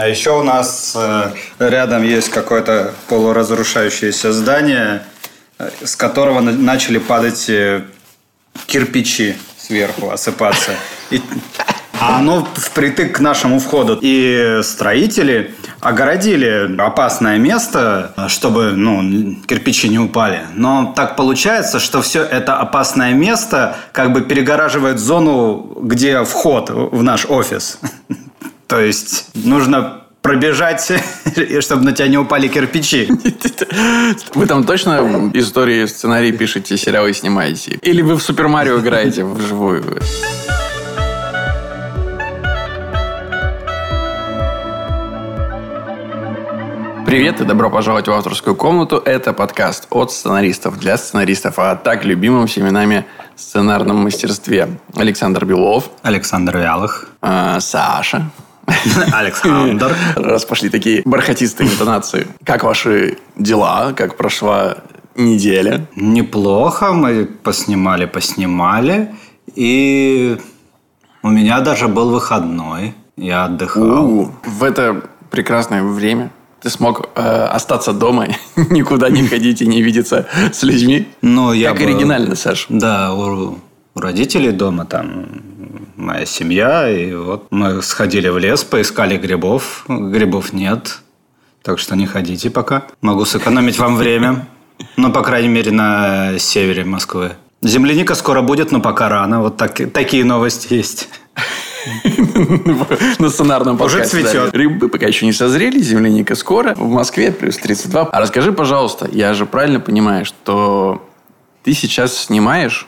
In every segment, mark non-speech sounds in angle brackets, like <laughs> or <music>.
А еще у нас э, рядом есть какое-то полуразрушающееся здание, э, с которого на- начали падать э, кирпичи сверху, осыпаться. И, а оно впритык к нашему входу. И строители огородили опасное место, чтобы ну, кирпичи не упали. Но так получается, что все это опасное место как бы перегораживает зону, где вход в наш офис. То есть нужно пробежать, <laughs> чтобы на тебя не упали кирпичи. Вы там точно истории, сценарии пишете, сериалы снимаете? Или вы в Супер Марио играете вживую? Привет и добро пожаловать в авторскую комнату. Это подкаст от сценаристов для сценаристов, а так любимым всеми нами сценарном мастерстве. Александр Белов, Александр Вялых. э, Саша. <laughs> Александр. Раз пошли такие бархатистые интонации. Как ваши дела? Как прошла неделя? Неплохо, мы поснимали, поснимали. И у меня даже был выходной. Я отдыхал. В это прекрасное время ты смог э, остаться дома, <laughs> никуда не ходить и не видеться с людьми. Ну, я как был- оригинально, Саш. Да, у, у родителей дома там моя семья. И вот мы сходили в лес, поискали грибов. Грибов нет. Так что не ходите пока. Могу сэкономить вам время. Ну, по крайней мере, на севере Москвы. Земляника скоро будет, но пока рано. Вот так- такие новости есть. <laughs> На сценарном Уже подкасте. да. цветет. Грибы пока еще не созрели, земляника скоро. В Москве плюс 32. А расскажи, пожалуйста, я же правильно понимаю, что ты сейчас снимаешь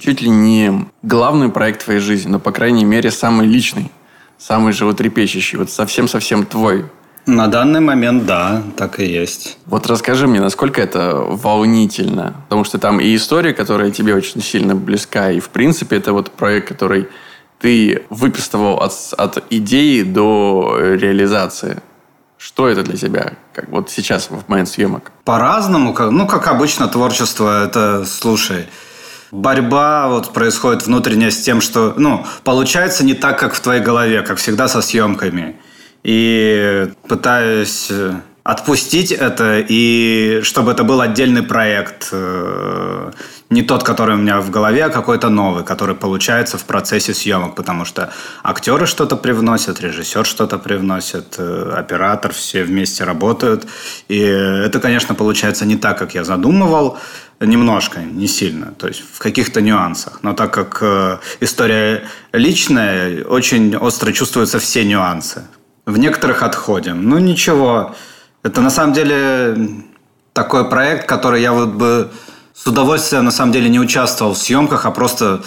чуть ли не главный проект твоей жизни, но, по крайней мере, самый личный, самый животрепещущий, вот совсем-совсем твой. На данный момент, да, так и есть. Вот расскажи мне, насколько это волнительно. Потому что там и история, которая тебе очень сильно близка, и в принципе это вот проект, который ты выписывал от, от идеи до реализации. Что это для тебя? Как вот сейчас, в момент съемок? По-разному, ну, как обычно, творчество, это, слушай, борьба вот происходит внутренняя с тем, что, ну, получается не так, как в твоей голове, как всегда со съемками. И пытаюсь э, отпустить это, и чтобы это был отдельный проект, э, не тот, который у меня в голове, а какой-то новый, который получается в процессе съемок, потому что актеры что-то привносят, режиссер что-то привносит, э, оператор, все вместе работают. И это, конечно, получается не так, как я задумывал, немножко, не сильно, то есть в каких-то нюансах. Но так как э, история личная, очень остро чувствуются все нюансы. В некоторых отходим. Ну, ничего. Это на самом деле такой проект, который я вот бы с удовольствием на самом деле не участвовал в съемках, а просто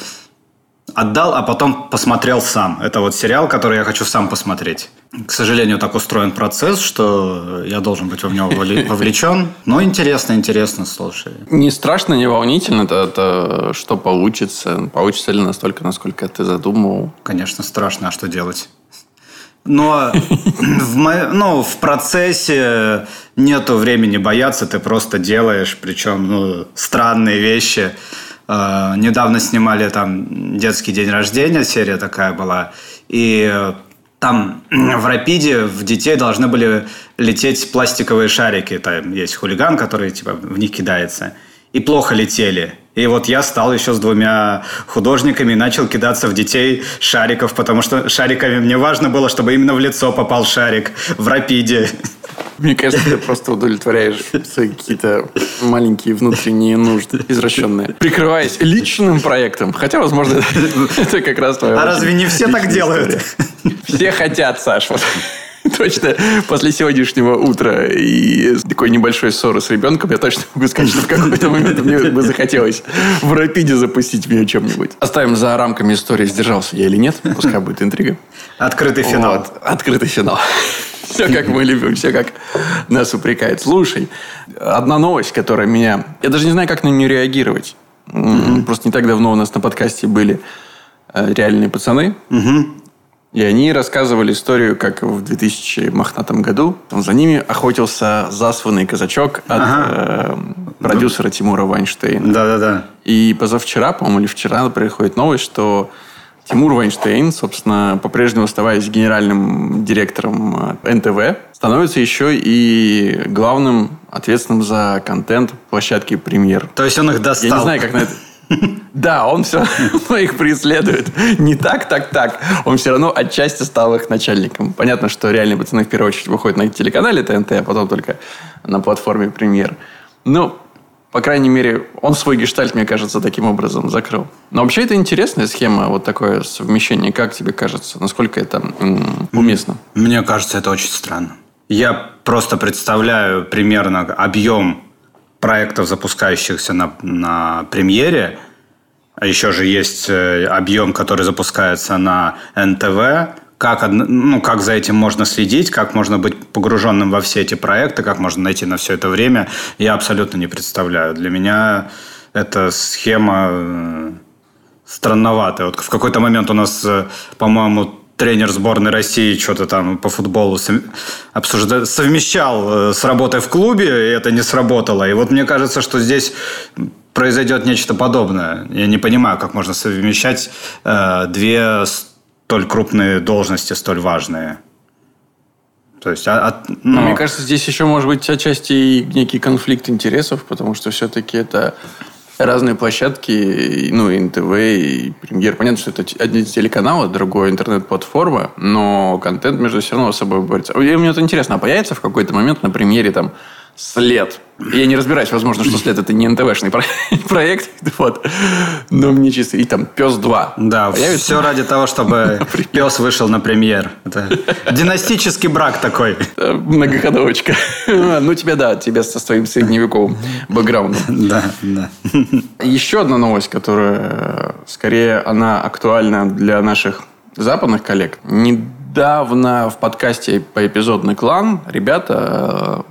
отдал, а потом посмотрел сам. Это вот сериал, который я хочу сам посмотреть. К сожалению, так устроен процесс, что я должен быть в него вовле- <laughs> вовлечен. Но интересно, интересно, слушай. Не страшно, не волнительно, это, это что получится? Получится ли настолько, насколько ты задумывал? Конечно, страшно, а что делать? Но <laughs> в, мо- ну, в процессе нету времени бояться, ты просто делаешь, причем ну, странные вещи. Э, недавно снимали там детский день рождения, серия такая была, и там <clears throat> в Рапиде в детей должны были лететь пластиковые шарики. Там есть хулиган, который типа в них кидается. И плохо летели. И вот я стал еще с двумя художниками и начал кидаться в детей шариков, потому что шариками мне важно было, чтобы именно в лицо попал шарик в рапиде. <laughs> Мне кажется, ты просто удовлетворяешь свои какие-то маленькие внутренние нужды, извращенные. Прикрываясь личным проектом. Хотя, возможно, это как раз твоя А разве не все так делают? Все хотят, Саш. Вот. <laughs> Точно после сегодняшнего утра и такой небольшой ссоры с ребенком я точно могу сказать, что в какой-то момент мне бы захотелось в рапиде запустить меня чем-нибудь. Оставим за рамками истории, сдержался я или нет. Пускай будет интрига. Открытый финал. Вот, открытый финал. Все как мы любим, все как нас упрекает. Слушай, одна новость, которая меня... Я даже не знаю, как на нее реагировать. Просто не так давно у нас на подкасте были э, реальные пацаны. И они рассказывали историю, как в 2000 мохнатом году за ними охотился засланный казачок от э, продюсера Тимура Вайнштейна. Да-да-да. И позавчера, по-моему, или вчера приходит новость, что Тимур Вайнштейн, собственно, по-прежнему оставаясь генеральным директором э, НТВ, становится еще и главным ответственным за контент площадки «Премьер». То есть он их достал. Я не знаю, как на это... Да, он все равно их преследует. Не так, так, так. Он все равно отчасти стал их начальником. Понятно, что реальные пацаны в первую очередь выходят на телеканале ТНТ, а потом только на платформе «Премьер». Ну, по крайней мере, он свой гештальт, мне кажется, таким образом закрыл. Но вообще это интересная схема, вот такое совмещение. Как тебе кажется? Насколько это уместно? Мне кажется, это очень странно. Я просто представляю примерно объем проектов, запускающихся на, на премьере. А еще же есть э, объем, который запускается на НТВ как, ну, как за этим можно следить, как можно быть погруженным во все эти проекты, как можно найти на все это время, я абсолютно не представляю. Для меня эта схема э, странноватая. Вот в какой-то момент у нас, э, по-моему, тренер сборной России что-то там по футболу обсуждал, совмещал э, с работой в клубе, и это не сработало. И вот мне кажется, что здесь произойдет нечто подобное. Я не понимаю, как можно совмещать э, две столь крупные должности, столь важные. То есть, а, а. Ну, мне кажется, здесь еще может быть отчасти и некий конфликт интересов, потому что все-таки это разные площадки, ну, и НТВ, и Премьер. Понятно, что это один телеканал, а другой интернет-платформа, но контент между все равно собой борется. И мне вот интересно, а появится в какой-то момент на Премьере там след. Я не разбираюсь, возможно, что след это не НТВшный <laughs> проект, вот. Но мне чисто... И там Пес 2. Да, появится? все ради того, чтобы <laughs> Пес вышел на премьер. Это династический брак такой. Многоходовочка. <laughs> Ну, тебя, да, тебя со своим средневековым бэкграундом. Да, да. Еще одна новость, которая, скорее, она актуальна для наших западных коллег. Недавно в подкасте по эпизодный клан ребята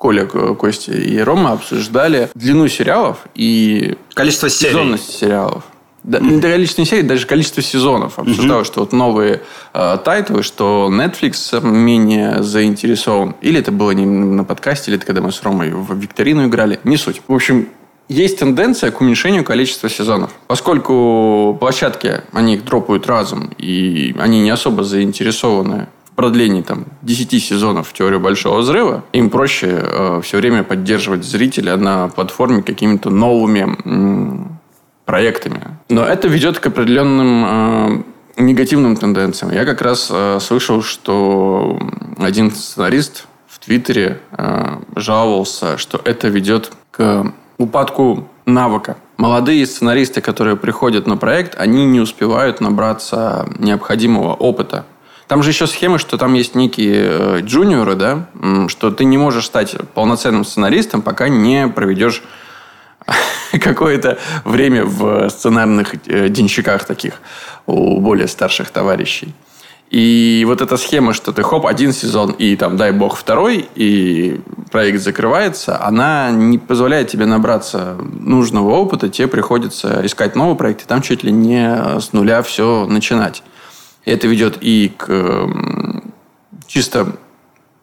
Коля, Костя и Рома обсуждали длину сериалов и количество серий. сезонность сериалов. Да, mm-hmm. Не количество серий, даже количество сезонов. Обсуждал, mm-hmm. что вот новые э, тайтлы, что Netflix менее заинтересован. Или это было не на подкасте, или это когда мы с Ромой в викторину играли. Не суть. В общем, есть тенденция к уменьшению количества сезонов. Поскольку площадки, они их дропают разом, и они не особо заинтересованы продлении там, 10 сезонов «Теории большого взрыва», им проще э, все время поддерживать зрителя на платформе какими-то новыми м, проектами. Но это ведет к определенным э, негативным тенденциям. Я как раз э, слышал, что один сценарист в Твиттере э, жаловался, что это ведет к упадку навыка. Молодые сценаристы, которые приходят на проект, они не успевают набраться необходимого опыта там же еще схема, что там есть некие э, джуниоры, да, что ты не можешь стать полноценным сценаристом, пока не проведешь <laughs> какое-то время в сценарных э, денщиках таких у более старших товарищей. И вот эта схема, что ты хоп, один сезон, и там, дай бог, второй, и проект закрывается, она не позволяет тебе набраться нужного опыта, тебе приходится искать новый проект, и там чуть ли не с нуля все начинать. Это ведет и к чисто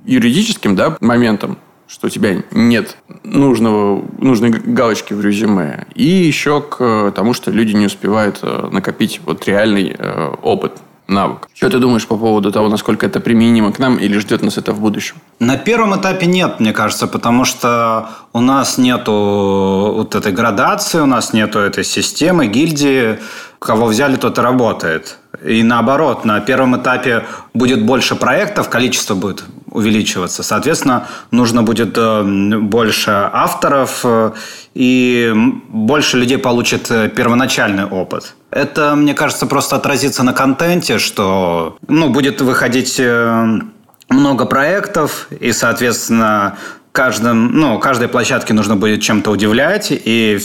юридическим да, моментам, что у тебя нет нужного, нужной галочки в резюме. И еще к тому, что люди не успевают э, накопить вот реальный э, опыт навык. Что ты думаешь по поводу того, насколько это применимо к нам или ждет нас это в будущем? На первом этапе нет, мне кажется, потому что у нас нету вот этой градации, у нас нету этой системы, гильдии. Кого взяли, тот и работает. И наоборот, на первом этапе будет больше проектов, количество будет увеличиваться. Соответственно, нужно будет э, больше авторов, э, и больше людей получит э, первоначальный опыт. Это, мне кажется, просто отразится на контенте, что ну, будет выходить много проектов, и, соответственно, каждом, ну, каждой площадке нужно будет чем-то удивлять, и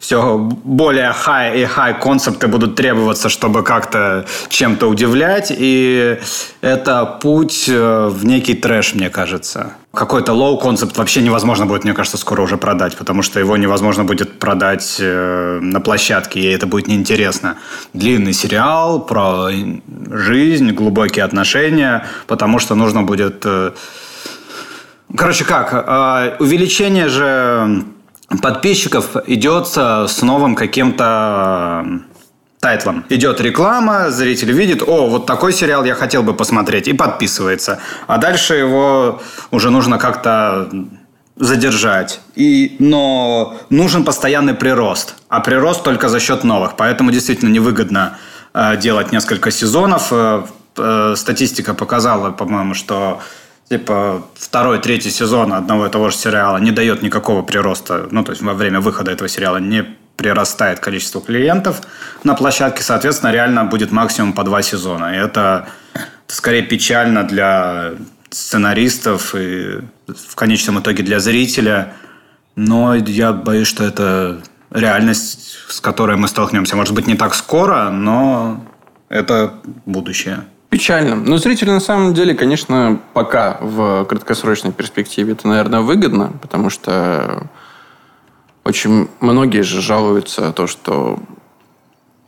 все более high и high концепты будут требоваться, чтобы как-то чем-то удивлять, и это путь э, в некий трэш, мне кажется. Какой-то low концепт вообще невозможно будет, мне кажется, скоро уже продать, потому что его невозможно будет продать э, на площадке, и это будет неинтересно. Длинный сериал про жизнь, глубокие отношения, потому что нужно будет э, Короче, как? А, увеличение же подписчиков идет с новым каким-то тайтлом. Идет реклама, зритель видит, о, вот такой сериал я хотел бы посмотреть, и подписывается. А дальше его уже нужно как-то задержать. И, но нужен постоянный прирост. А прирост только за счет новых. Поэтому действительно невыгодно э, делать несколько сезонов. Э, э, статистика показала, по-моему, что типа второй, третий сезон одного и того же сериала не дает никакого прироста. Ну, то есть во время выхода этого сериала не прирастает количество клиентов на площадке. Соответственно, реально будет максимум по два сезона. И это, это скорее печально для сценаристов и в конечном итоге для зрителя. Но я боюсь, что это реальность, с которой мы столкнемся. Может быть, не так скоро, но это будущее. Печально. Но зрителю на самом деле, конечно, пока в краткосрочной перспективе это, наверное, выгодно, потому что очень многие же жалуются то, что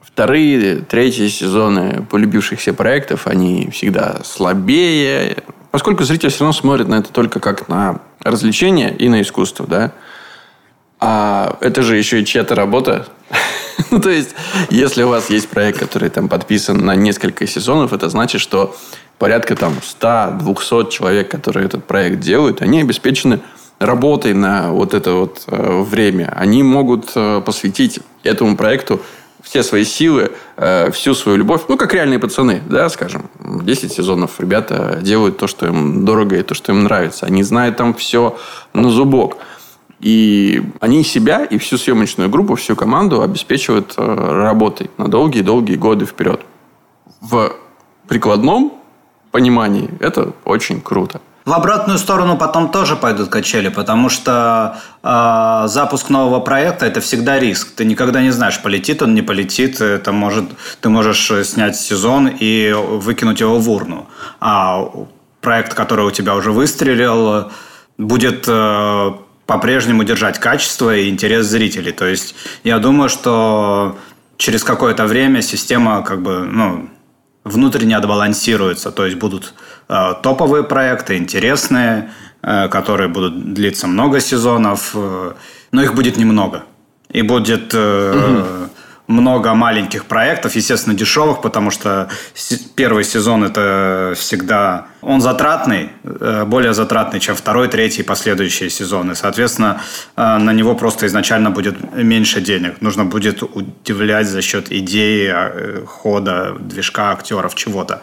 вторые, третьи сезоны полюбившихся проектов, они всегда слабее, Поскольку зритель все равно смотрит на это только как на развлечение и на искусство, да. А это же еще и чья-то работа. <laughs> ну, то есть, если у вас есть проект, который там подписан на несколько сезонов, это значит, что порядка там 100-200 человек, которые этот проект делают, они обеспечены работой на вот это вот э, время. Они могут э, посвятить этому проекту все свои силы, э, всю свою любовь. Ну, как реальные пацаны, да, скажем. 10 сезонов ребята делают то, что им дорого и то, что им нравится. Они знают там все на зубок. И они себя и всю съемочную группу, всю команду обеспечивают э, работой на долгие-долгие годы вперед. В прикладном понимании это очень круто. В обратную сторону потом тоже пойдут качели, потому что э, запуск нового проекта это всегда риск. Ты никогда не знаешь, полетит он, не полетит. Это может, ты можешь снять сезон и выкинуть его в урну. А проект, который у тебя уже выстрелил, будет э, по-прежнему держать качество и интерес зрителей. То есть я думаю, что через какое-то время система как бы ну, внутренне отбалансируется. То есть будут Э, топовые проекты, интересные, э, которые будут длиться много сезонов, э, но их будет немного. И будет угу. Много маленьких проектов, естественно, дешевых, потому что первый сезон это всегда... Он затратный, более затратный, чем второй, третий и последующие сезоны. Соответственно, на него просто изначально будет меньше денег. Нужно будет удивлять за счет идеи, хода, движка, актеров, чего-то.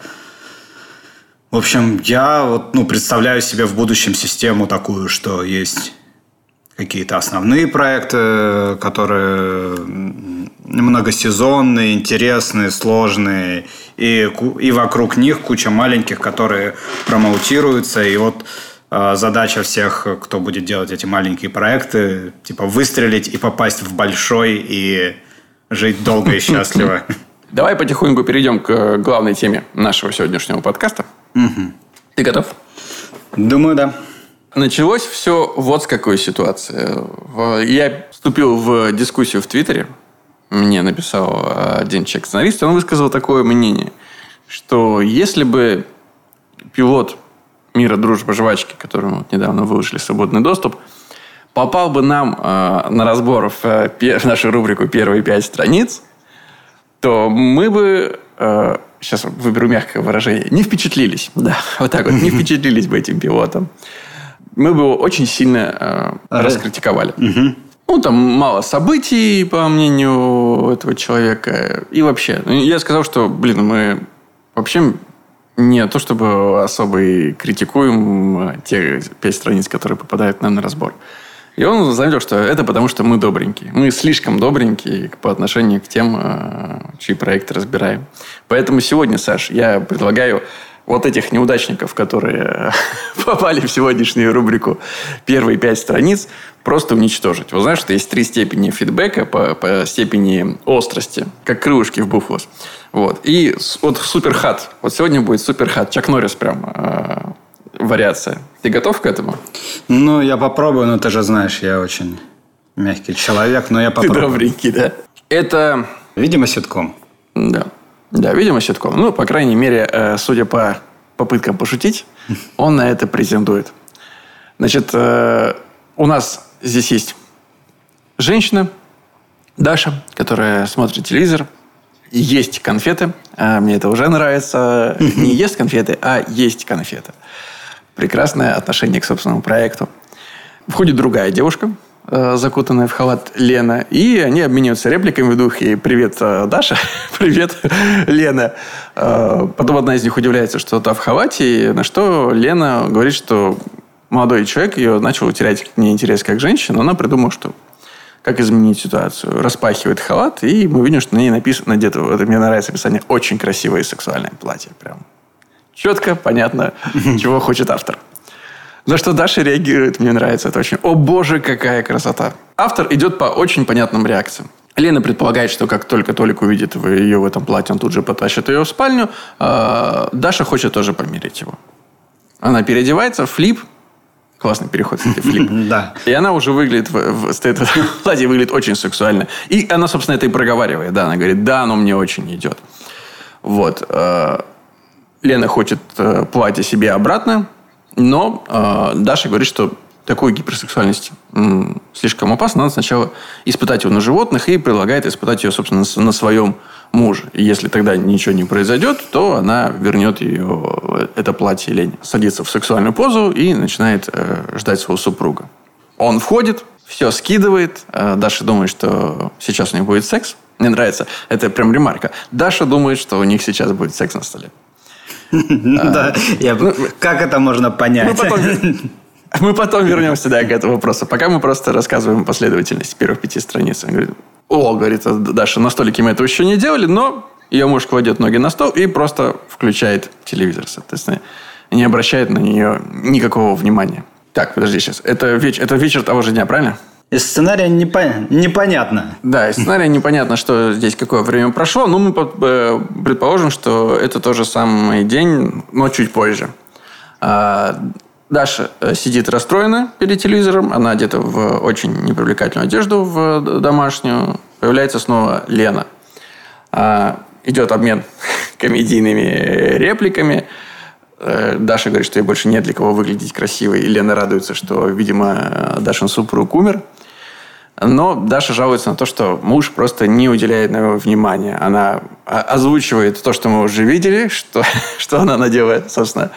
В общем, я вот, ну, представляю себе в будущем систему такую, что есть какие-то основные проекты, которые многосезонные, интересные, сложные, и, и вокруг них куча маленьких, которые промоутируются, и вот э, задача всех, кто будет делать эти маленькие проекты, типа выстрелить и попасть в большой и жить долго и счастливо. <laughs> Давай потихоньку перейдем к главной теме нашего сегодняшнего подкаста. Ты готов? Думаю, да. Началось все вот с какой ситуации. Я вступил в дискуссию в Твиттере. Мне написал один человек-сценарист, и он высказал такое мнение, что если бы пилот мира дружбы жвачки, которому вот недавно выложили свободный доступ, попал бы нам э, на разбор в, э, в нашу рубрику «Первые пять страниц», то мы бы э, сейчас выберу мягкое выражение, не впечатлились. Да, вот так вот, не впечатлились бы этим пилотом. Мы бы его очень сильно э, раскритиковали. Ну, там мало событий, по мнению этого человека. И вообще, ну, я сказал, что, блин, мы вообще не то чтобы особо и критикуем э, те пять страниц, которые попадают нам на разбор. И он заметил, что это потому, что мы добренькие. Мы слишком добренькие по отношению к тем, э, чьи проекты разбираем. Поэтому сегодня, Саш, я предлагаю вот этих неудачников, которые <laughs> попали в сегодняшнюю рубрику «Первые пять страниц», просто уничтожить. Вы знаете, что есть три степени фидбэка по, по степени острости, как крылышки в буфлос. Вот. И вот суперхат. Вот сегодня будет суперхат. Чак Норрис прям э, вариация. Ты готов к этому? Ну, я попробую, но ты же знаешь, я очень мягкий человек, но я попробую. Ты добренький, да? Это... Видимо, ситком. Да. Да, видимо, ситком. Ну, по крайней мере, э, судя по попыткам пошутить, <laughs> он на это претендует. Значит, э, у нас здесь есть женщина, Даша, которая смотрит телевизор есть конфеты. А, мне это уже нравится. <laughs> Не есть конфеты, а есть конфеты. Прекрасное отношение к собственному проекту. Входит другая девушка, закутанная в халат Лена, и они обмениваются репликами в духе «Привет, э, Даша», <laughs> «Привет, Лена». Э, потом одна из них удивляется, что та в халате, на что Лена говорит, что молодой человек ее начал терять к ней интерес как женщина, она придумала, что как изменить ситуацию. Распахивает халат, и мы видим, что на ней написано, надето, это мне нравится описание, очень красивое и сексуальное платье. Прям четко, понятно, <laughs> чего хочет автор. За что Даша реагирует, мне нравится это очень. О боже, какая красота. Автор идет по очень понятным реакциям. Лена предполагает, что как только Толик увидит ее в этом платье, он тут же потащит ее в спальню. А Даша хочет тоже помирить его. Она переодевается, флип, Классный переход, кстати, флип. <laughs> Да. И она уже выглядит, стоит в <laughs> платье выглядит очень сексуально. И она, собственно, это и проговаривает. Да, она говорит, да, оно мне очень идет. Вот. Э, Лена хочет э, платье себе обратно, но э, Даша говорит, что такую гиперсексуальность слишком опасно. Надо сначала испытать ее на животных и предлагает испытать ее, собственно, на своем мужа. И если тогда ничего не произойдет, то она вернет ее, это платье Лене. Садится в сексуальную позу и начинает э, ждать своего супруга. Он входит, все скидывает. Э, Даша думает, что сейчас у них будет секс. Мне нравится. Это прям ремарка. Даша думает, что у них сейчас будет секс на столе. <laughs> Да, ну, как это можно понять? <laughs> Мы потом вернемся да, к этому вопросу. Пока мы просто рассказываем последовательность первых пяти страниц. Он говорит, о, говорит Даша, на столике мы этого еще не делали, но ее муж кладет ноги на стол и просто включает телевизор, соответственно. Не обращает на нее никакого внимания. Так, подожди сейчас. Это, веч... это вечер того же дня, правильно? Из сценария непон... непонятно. Да, из сценария непонятно, что здесь какое время прошло, но мы э, предположим, что это тот же самый день, но чуть позже. А, Даша э, сидит расстроена перед телевизором. Она одета в очень непривлекательную одежду, в домашнюю. Появляется снова Лена. А, идет обмен <laughs> комедийными репликами. Э, Даша говорит, что ей больше нет для кого выглядеть красивой. И Лена радуется, что, видимо, Дашин супруг умер. Но Даша жалуется на то, что муж просто не уделяет на него внимания. Она озвучивает то, что мы уже видели, что, <laughs> что она надела, собственно,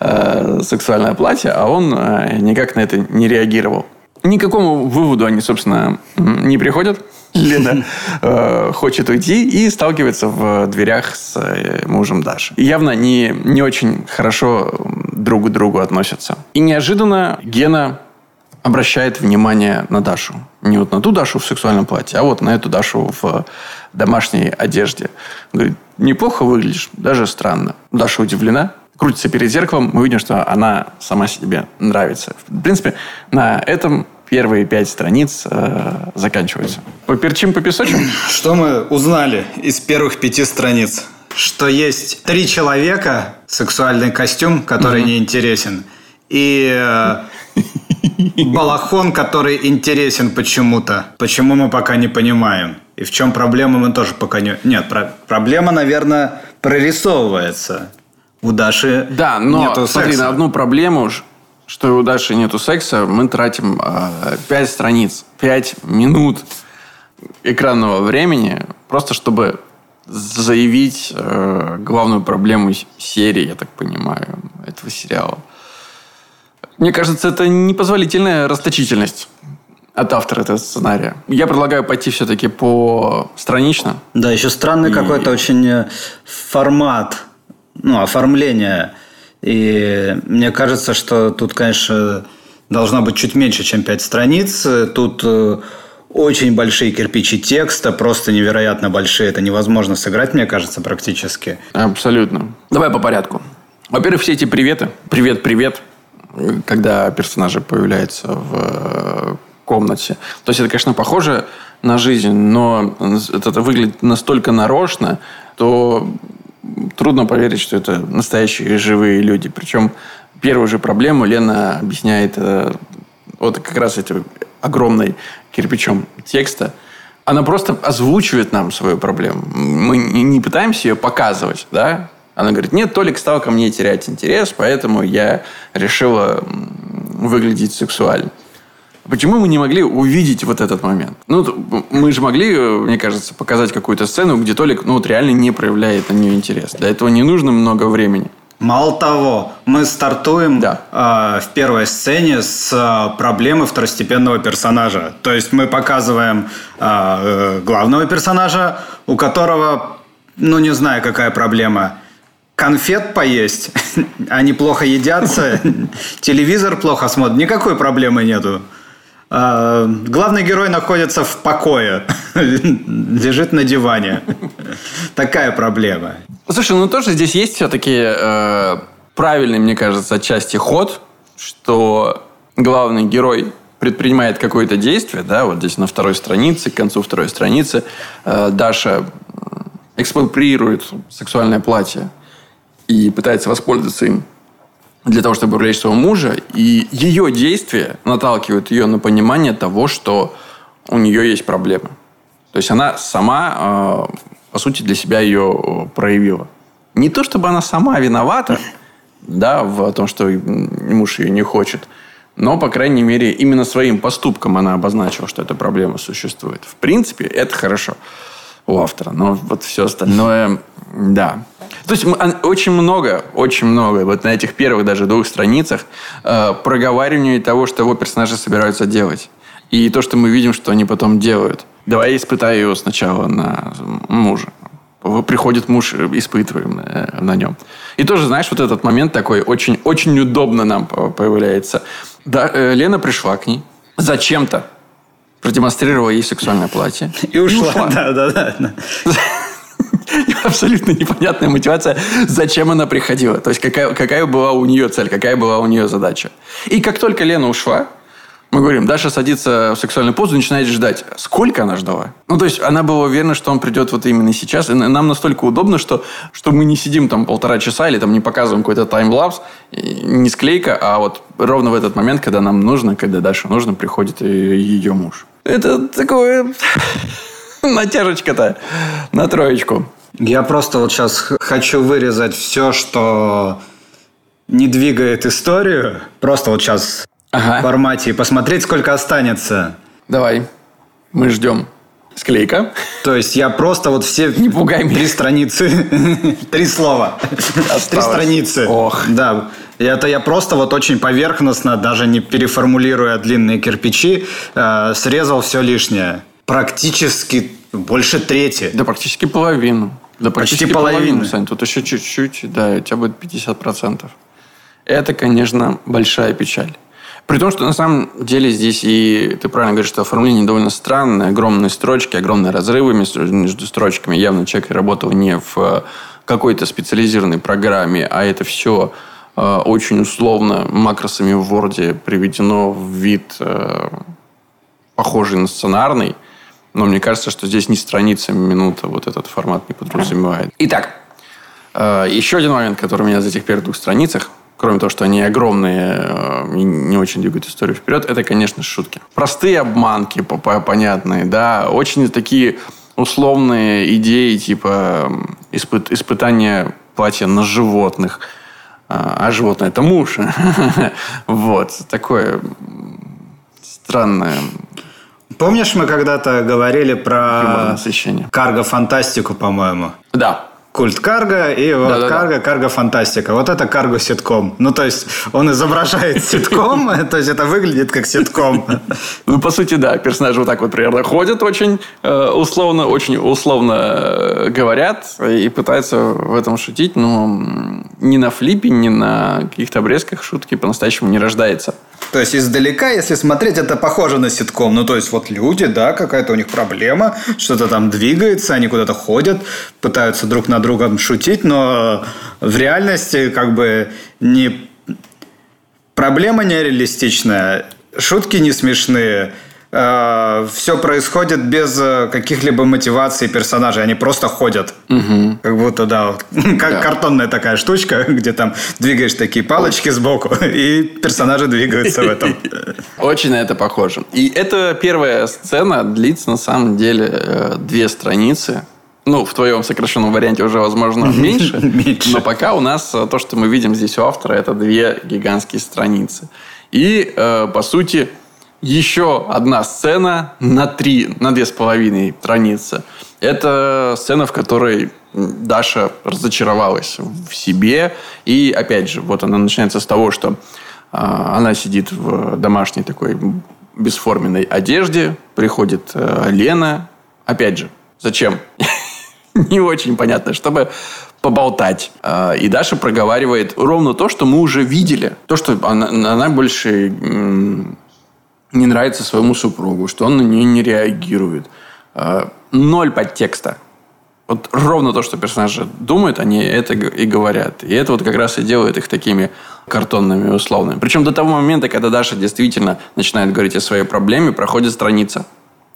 э, сексуальное платье, а он э, никак на это не реагировал. Никакому выводу они, собственно, не приходят. Лена <laughs> э, хочет уйти и сталкивается в дверях с э, мужем Даши. И явно не, не очень хорошо друг к другу относятся. И неожиданно Гена обращает внимание на Дашу. Не вот на ту Дашу в сексуальном платье, а вот на эту Дашу в домашней одежде. Говорит, неплохо выглядишь, даже странно. Даша удивлена, крутится перед зеркалом, мы видим, что она сама себе нравится. В принципе, на этом первые пять страниц э, заканчиваются. Поперчим, попесочим? <clears throat> Что мы узнали из первых пяти страниц? Что есть три человека, сексуальный костюм, который mm-hmm. неинтересен, и э, <laughs> балахон, который интересен почему-то. Почему мы пока не понимаем. И в чем проблема, мы тоже пока не... Нет, про... проблема, наверное, прорисовывается. У Даши Да, но нету смотри, секса. на одну проблему, что у Даши нету секса, мы тратим э, 5 страниц, 5 минут экранного времени, просто чтобы заявить э, главную проблему серии, я так понимаю, этого сериала. Мне кажется, это непозволительная расточительность от автора этого сценария. Я предлагаю пойти все-таки по странично. Да, еще странный и... какой-то очень э, формат, ну, оформление. И мне кажется, что тут, конечно, должно быть чуть меньше, чем 5 страниц. Тут э, очень большие кирпичи текста, просто невероятно большие. Это невозможно сыграть, мне кажется, практически. Абсолютно. Давай по порядку. Во-первых, все эти приветы. Привет, привет когда персонажи появляются в э, комнате. То есть это, конечно, похоже на жизнь, но это выглядит настолько нарочно, то трудно поверить, что это настоящие живые люди. Причем первую же проблему Лена объясняет э, вот как раз этим огромной кирпичом текста. Она просто озвучивает нам свою проблему. Мы не пытаемся ее показывать, да? Она говорит, нет, Толик стал ко мне терять интерес, поэтому я решила выглядеть сексуально. Почему мы не могли увидеть вот этот момент? Ну, мы же могли, мне кажется, показать какую-то сцену, где Толик, ну, вот реально не проявляет на нее интерес. Для этого не нужно много времени. Мало того, мы стартуем да. э, в первой сцене с э, проблемы второстепенного персонажа. То есть мы показываем э, главного персонажа, у которого, ну не знаю, какая проблема. Конфет поесть, <laughs> они плохо едятся, телевизор плохо смотрят, никакой проблемы нету. А, главный герой находится в покое, <laughs> лежит на диване. Такая проблема. Слушай, ну тоже здесь есть все-таки э, правильный, мне кажется, отчасти ход, что главный герой предпринимает какое-то действие, да, вот здесь на второй странице, к концу второй страницы э, Даша экспроприирует сексуальное платье и пытается воспользоваться им для того, чтобы привлечь своего мужа. И ее действия наталкивают ее на понимание того, что у нее есть проблемы. То есть она сама, э, по сути, для себя ее проявила. Не то, чтобы она сама виновата <laughs> да, в том, что муж ее не хочет, но, по крайней мере, именно своим поступком она обозначила, что эта проблема существует. В принципе, это хорошо у автора. Но вот все остальное, да. То есть очень много, очень много вот на этих первых даже двух страницах э, проговаривания того, что его персонажи собираются делать. И то, что мы видим, что они потом делают. Давай я испытаю его сначала на мужа. Приходит муж, испытываем э, на нем. И тоже, знаешь, вот этот момент такой очень, очень удобно нам появляется. Да, э, Лена пришла к ней зачем-то продемонстрировала ей сексуальное платье. И ушла. И ушла. <laughs> Да, да, да. <laughs> Абсолютно непонятная мотивация, зачем она приходила. То есть, какая, какая была у нее цель, какая была у нее задача. И как только Лена ушла, мы говорим, Даша садится в сексуальную позу и начинает ждать. Сколько она ждала? Ну, то есть, она была уверена, что он придет вот именно сейчас. И нам настолько удобно, что, что мы не сидим там полтора часа или там не показываем какой-то таймлапс, не склейка, а вот ровно в этот момент, когда нам нужно, когда Даше нужно, приходит ее муж. Это такое... Натяжечка-то на троечку. Я просто вот сейчас хочу вырезать все, что не двигает историю. Просто вот сейчас ага. в формате и посмотреть, сколько останется. Давай. Мы ждем. Склейка. То есть я просто вот все... Не пугай меня. Три страницы. <laughs> Три слова. Три страницы. Ох. Да. И это я просто вот очень поверхностно, даже не переформулируя длинные кирпичи, э, срезал все лишнее. Практически больше трети. Да практически половину. Да практически Почти половину. половину, Сань. Тут еще чуть-чуть, да, у тебя будет 50%. Это, конечно, большая печаль. При том, что на самом деле здесь и ты правильно говоришь, что оформление довольно странное, огромные строчки, огромные разрывы между строчками. Явно человек работал не в э, какой-то специализированной программе, а это все очень условно макросами в Word приведено в вид э, похожий на сценарный. Но мне кажется, что здесь не страница, минута вот этот формат не подразумевает. Итак, еще один момент, который у меня за этих первых двух страницах – кроме того, что они огромные э, и не очень двигают историю вперед, это, конечно, шутки. Простые обманки, понятные, да, очень такие условные идеи, типа испыт, испытания платья на животных. А, а животное – это муж. <laughs> Вот. Такое странное Помнишь, мы когда-то говорили про карго-фантастику, по-моему? Да. Культ Карго и вот да, Карго, да. Карго Фантастика. Вот это Карго ситком. Ну, то есть, он изображает <laughs> ситком, <laughs> то есть, это выглядит как ситком. <laughs> Ну, по сути, да. Персонажи вот так вот примерно ходят очень э, условно, очень условно э, говорят и пытаются в этом шутить, но ни на флипе, ни на каких-то обрезках шутки по-настоящему не рождается. То есть издалека, если смотреть, это похоже на ситком. Ну, то есть вот люди, да, какая-то у них проблема, что-то там двигается, они куда-то ходят, пытаются друг над другом шутить, но в реальности как бы не... Проблема нереалистичная, шутки не смешные, э, все происходит без э, каких-либо мотиваций персонажей. Они просто ходят. Угу. Как будто, да, вот, <laughs> как да. картонная такая штучка, <laughs> где там двигаешь такие палочки сбоку, <laughs> и персонажи двигаются в этом. Очень на это похоже. И эта первая сцена длится, на самом деле, э, две страницы. Ну, в твоем сокращенном варианте уже, возможно, меньше. меньше. Но пока у нас то, что мы видим здесь у автора, это две гигантские страницы. И, по сути, еще одна сцена на три, на две с половиной страницы. Это сцена, в которой Даша разочаровалась в себе. И, опять же, вот она начинается с того, что а, она сидит в домашней такой бесформенной одежде. Приходит а, Лена. Опять же, зачем? <laughs> Не очень понятно. Чтобы поболтать. А, и Даша проговаривает ровно то, что мы уже видели. То, что она, она больше не нравится своему супругу, что он на нее не реагирует. А, ноль подтекста. Вот ровно то, что персонажи думают, они это и говорят. И это вот как раз и делает их такими картонными условными. Причем до того момента, когда Даша действительно начинает говорить о своей проблеме, проходит страница.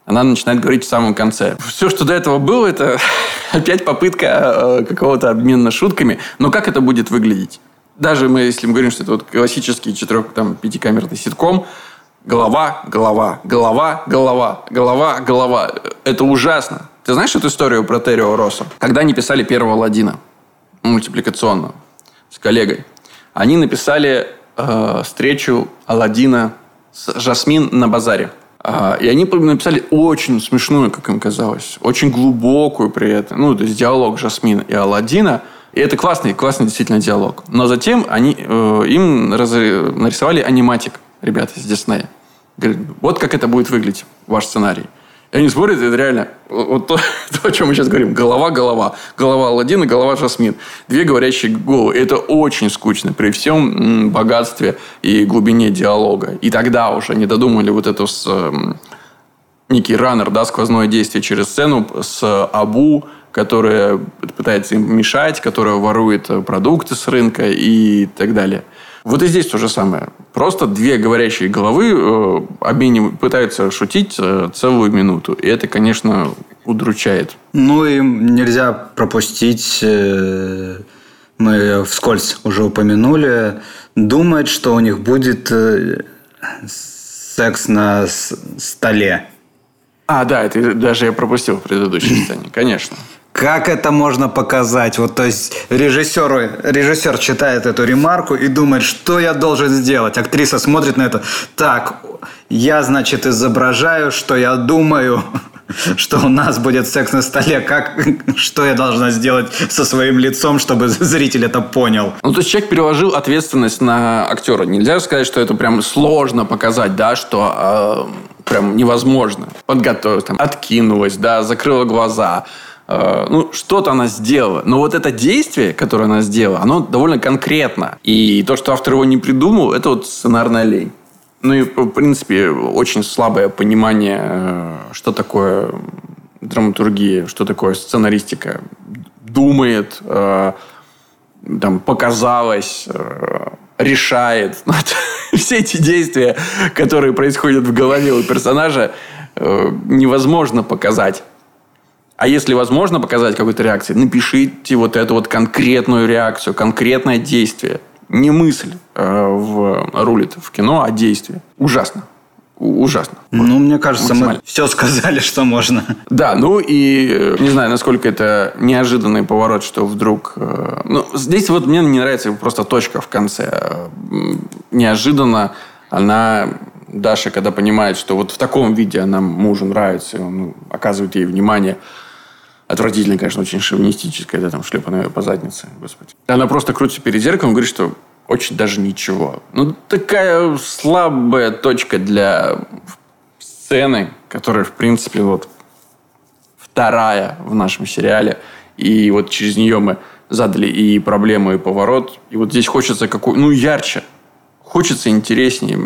Она начинает говорить в самом конце. Все, что до этого было, это <laughs> опять попытка э, какого-то обмена шутками. Но как это будет выглядеть? Даже мы, если мы говорим, что это вот классический четырех, там, пятикамерный ситком, голова, голова, голова, голова, голова, голова. Это ужасно. Ты знаешь эту историю про Террио Росса? Когда они писали первого Ладина, мультипликационного, с коллегой, они написали э, встречу Аладдина с Жасмин на базаре. А, и они написали очень смешную, как им казалось, очень глубокую при этом. Ну, то есть диалог Жасмина и Алладина. И это классный, классный действительно диалог. Но затем они, э, им раз, нарисовали аниматик, ребята из Диснея. Говорят, вот как это будет выглядеть, ваш сценарий. И они спорят, это реально вот то, <laughs> то, о чем мы сейчас говорим. Голова, голова. Алладина, голова Жасмин. Две говорящие головы. Это очень скучно при всем богатстве и глубине диалога. И тогда уже они додумали вот эту с, некий раннер, да, сквозное действие через сцену с Абу, которая пытается им мешать, которая ворует э, продукты с рынка и так далее. Вот и здесь то же самое. Просто две говорящие головы э, пытаются шутить э, целую минуту. И это, конечно, удручает. Ну, и нельзя пропустить, э, мы вскользь уже упомянули, думать, что у них будет э, секс на столе. А, да, это даже я пропустил в предыдущей сцене, конечно. Как это можно показать? Вот, то есть режиссер, режиссер читает эту ремарку и думает, что я должен сделать. Актриса смотрит на это. Так, я, значит, изображаю, что я думаю, <laughs> что у нас будет секс на столе. Как, <laughs> что я должна сделать со своим лицом, чтобы <laughs> зритель это понял? Ну, то есть человек переложил ответственность на актера. Нельзя сказать, что это прям сложно показать, да, что э, прям невозможно. Подготовилась, там, откинулась, да, закрыла глаза – ну, что-то она сделала. Но вот это действие, которое она сделала, оно довольно конкретно. И то, что автор его не придумал, это вот сценарная лень. Ну и, в принципе, очень слабое понимание, э, что такое драматургия, что такое сценаристика. Думает, э, там, показалось, решает. <laughs> Все эти действия, которые происходят в голове у персонажа, невозможно показать а если возможно показать какую-то реакцию, напишите вот эту вот конкретную реакцию, конкретное действие. Не мысль э, в, рулит в кино, а действие. Ужасно. Ужасно. Ну, мне кажется, мы все сказали, что можно. Да, ну и э, не знаю, насколько это неожиданный поворот, что вдруг... Э, ну, здесь вот мне не нравится просто точка в конце. Неожиданно она Даша, когда понимает, что вот в таком виде она мужу нравится, он ну, оказывает ей внимание, Отвратительно, конечно, очень шовинистическая, да, там, шлепанная по заднице, господи. Она просто крутится перед зеркалом и говорит, что очень даже ничего. Ну, такая слабая точка для сцены, которая, в принципе, вот вторая в нашем сериале. И вот через нее мы задали и проблему, и поворот. И вот здесь хочется какой... Ну, ярче. Хочется интереснее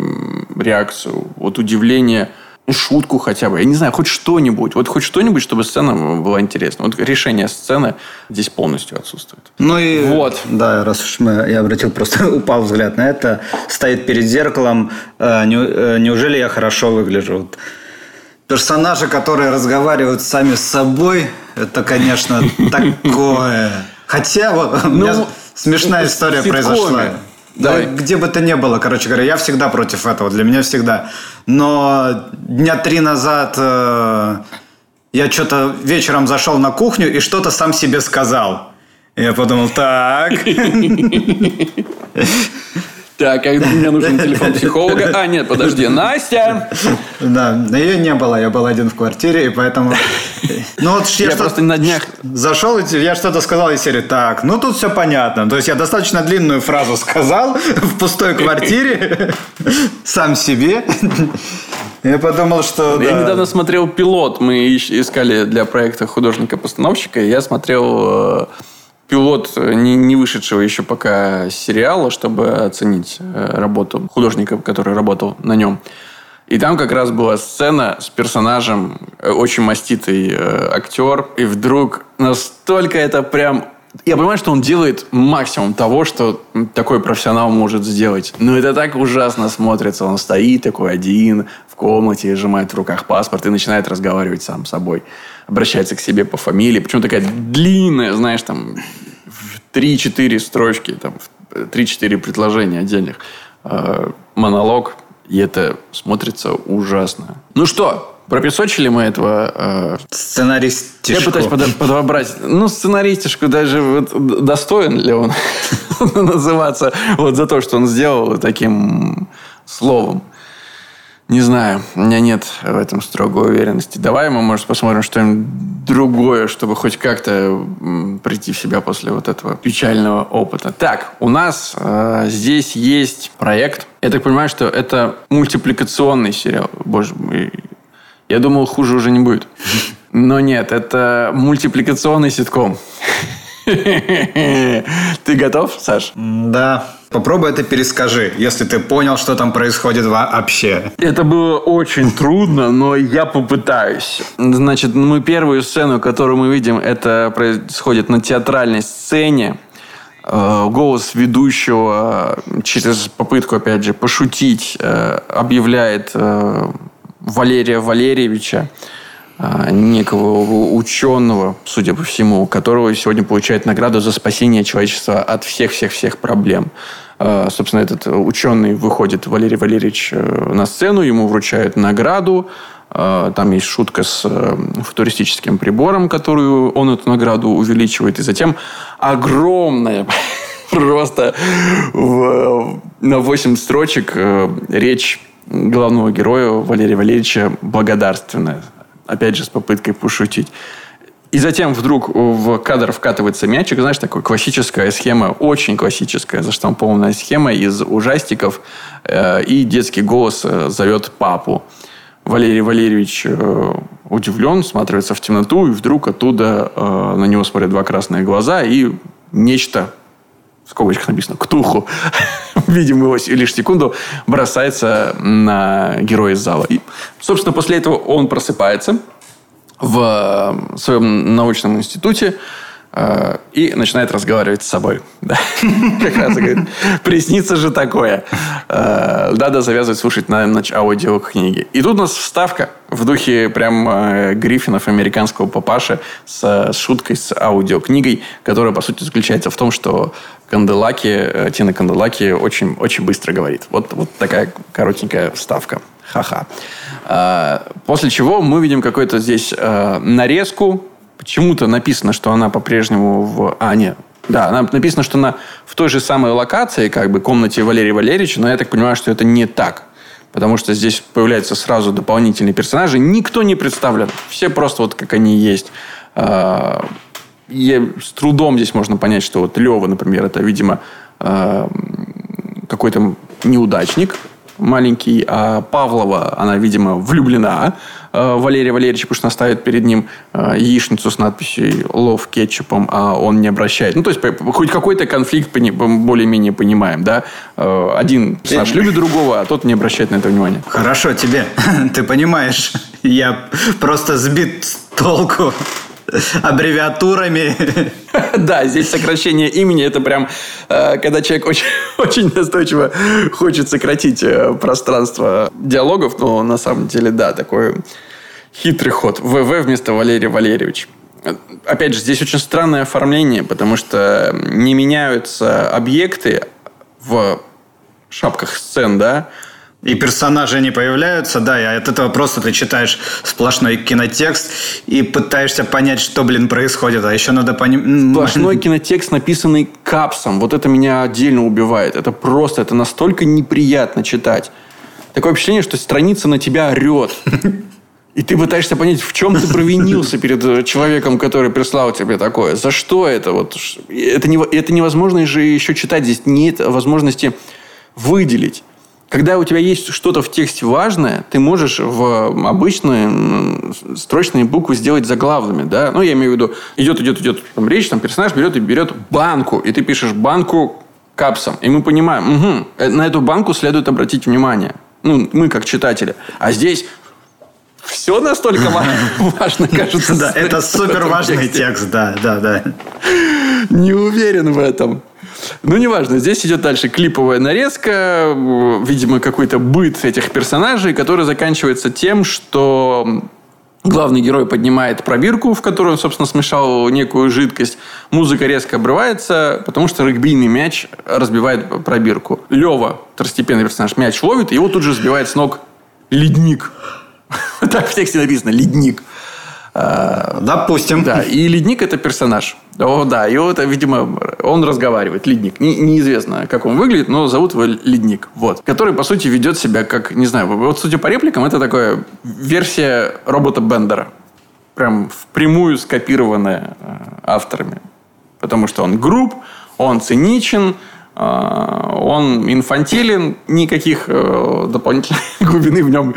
реакцию. Вот удивление – шутку хотя бы. Я не знаю, хоть что-нибудь. Вот хоть что-нибудь, чтобы сцена была интересна. Вот решение сцены здесь полностью отсутствует. Ну и вот. Да, раз уж мы, я обратил просто <laughs> упал взгляд на это, стоит перед зеркалом. Э, э, неужели я хорошо выгляжу? Персонажи, которые разговаривают сами с собой, это, конечно, <laughs> такое. Хотя вот у меня ну, смешная история произошла. Да. Где бы то ни было, короче говоря, я всегда против этого, для меня всегда. Но дня три назад э, я что-то вечером зашел на кухню и что-то сам себе сказал. я подумал, так. <laughs> Так, мне нужен телефон психолога. А, нет, подожди, Настя! Да, но ее не было, я был один в квартире, и поэтому... Ну вот я, я просто на днях... Зашел, и я что-то сказал из серии, так, ну тут все понятно. То есть я достаточно длинную фразу сказал <laughs> в пустой квартире, <laughs> сам себе. Я подумал, что... Я да. недавно смотрел пилот. Мы искали для проекта художника-постановщика. Я смотрел э, пилот э, не, вышедшего еще пока сериала, чтобы оценить э, работу художника, который работал на нем. И там как раз была сцена с персонажем, очень маститый э, актер, и вдруг настолько это прям я понимаю, что он делает максимум того, что такой профессионал может сделать. Но это так ужасно смотрится. Он стоит такой один в комнате, сжимает в руках паспорт и начинает разговаривать сам с собой. Обращается к себе по фамилии. Причем такая длинная, знаешь, там, в 3-4 строчки, там, 3-4 предложения отдельных. Э, монолог. И это смотрится ужасно. Ну что, Пропесочили мы этого... Э... Сценаристишку. Я пытаюсь под, подобрать. Ну, сценаристишку даже вот, достоин ли он <laughs> называться вот за то, что он сделал таким словом. Не знаю, у меня нет в этом строгой уверенности. Давай мы, может, посмотрим что-нибудь другое, чтобы хоть как-то прийти в себя после вот этого печального опыта. Так, у нас э, здесь есть проект. Я так понимаю, что это мультипликационный сериал. Боже мой, я думал, хуже уже не будет. <laughs> Но нет, это мультипликационный ситком. <laughs> Ты готов, Саш? Да. Попробуй это перескажи, если ты понял, что там происходит вообще. Это было очень трудно, но я попытаюсь. Значит, мы первую сцену, которую мы видим, это происходит на театральной сцене. Э, голос ведущего через попытку, опять же, пошутить э, объявляет э, Валерия Валерьевича, некого ученого, судя по всему, которого сегодня получает награду за спасение человечества от всех-всех-всех проблем. А, собственно, этот ученый выходит, Валерий Валерьевич, э, на сцену, ему вручают награду. А, там есть шутка с э, футуристическим прибором, которую он эту награду увеличивает. И затем огромная <laughs> просто в, на 8 строчек э, речь главного героя Валерия Валерьевича благодарственная. Опять же, с попыткой пошутить. И затем вдруг в кадр вкатывается мячик. Знаешь, такая классическая схема, очень классическая, заштампованная схема из ужастиков. Э, и детский голос э, зовет папу. Валерий Валерьевич э, удивлен, смотрится в темноту, и вдруг оттуда на него смотрят два красные глаза, и нечто в скобочках написано, ктуху, <laughs> видим его лишь секунду, бросается на героя из зала. И, собственно, после этого он просыпается в своем научном институте, и начинает разговаривать с собой. <laughs> Как раз говорит, приснится же такое. Э, надо завязывать слушать на ночь аудиокниги. И тут у нас вставка в духе прям э, Гриффинов, американского папаши, с шуткой, с аудиокнигой, которая, по сути, заключается в том, что Канделаки, Тина Канделаки очень, очень быстро говорит. Вот, вот такая коротенькая вставка. Ха-ха. После чего мы видим какую-то здесь нарезку почему-то написано, что она по-прежнему в... А, нет. Да, она написано, что она в той же самой локации, как бы, комнате Валерия Валерьевича, но я так понимаю, что это не так. Потому что здесь появляются сразу дополнительные персонажи. Никто не представлен. Все просто вот как они есть. А, и с трудом здесь можно понять, что вот Лева, например, это, видимо, а, какой-то неудачник маленький, а Павлова, она, видимо, влюблена Э, Валерия Валерьевича, потому что она ставит перед ним э, яичницу с надписью «Лов кетчупом», а он не обращает. Ну, то есть, хоть какой-то конфликт более-менее понимаем, да? Э, один персонаж любит другого, а тот не обращает на это внимания. Хорошо тебе. <laughs> Ты понимаешь. Я просто сбит с толку аббревиатурами. <laughs> Да, здесь сокращение имени. Это прям, э, когда человек очень, <laughs> очень настойчиво хочет сократить э, пространство диалогов, но на самом деле, да, такой хитрый ход. ВВ вместо Валерия Валерьевич. Опять же, здесь очень странное оформление, потому что не меняются объекты в шапках сцен, да, И персонажи не появляются, да, и от этого просто ты читаешь сплошной кинотекст и пытаешься понять, что, блин, происходит. А еще надо понимать... Сплошной кинотекст, написанный капсом. Вот это меня отдельно убивает. Это просто, это настолько неприятно читать. Такое впечатление, что страница на тебя орет. И ты пытаешься понять, в чем ты провинился перед человеком, который прислал тебе такое. За что это? Вот, это, не, это невозможно же еще читать. Здесь нет возможности выделить. Когда у тебя есть что-то в тексте важное, ты можешь в обычные строчные буквы сделать заглавными. Да? Ну, я имею в виду, идет, идет, идет там, речь, там персонаж берет и берет банку. И ты пишешь банку капсом. И мы понимаем, угу, на эту банку следует обратить внимание. Ну, мы как читатели. А здесь все настолько <laughs> важно, кажется. Да, <laughs> это супер важный текст, да, да, да. Не уверен в этом. Ну, неважно. Здесь идет дальше клиповая нарезка, видимо, какой-то быт этих персонажей, который заканчивается тем, что Главный герой поднимает пробирку, в которую он, собственно, смешал некую жидкость. Музыка резко обрывается, потому что регбийный мяч разбивает пробирку. Лева, второстепенный персонаж, мяч ловит, и его тут же сбивает с ног ледник. <laughs> Так в тексте написано «ледник». А, Допустим. Да, и ледник это персонаж. О, да, и вот, видимо, он разговаривает, ледник. Не, неизвестно, как он выглядит, но зовут его ледник. Вот. Который, по сути, ведет себя как, не знаю, вот, судя по репликам, это такая версия робота Бендера. Прям впрямую скопированная э, авторами. Потому что он груб, он циничен, он инфантилен, никаких э, дополнительной <laughs> глубины в нем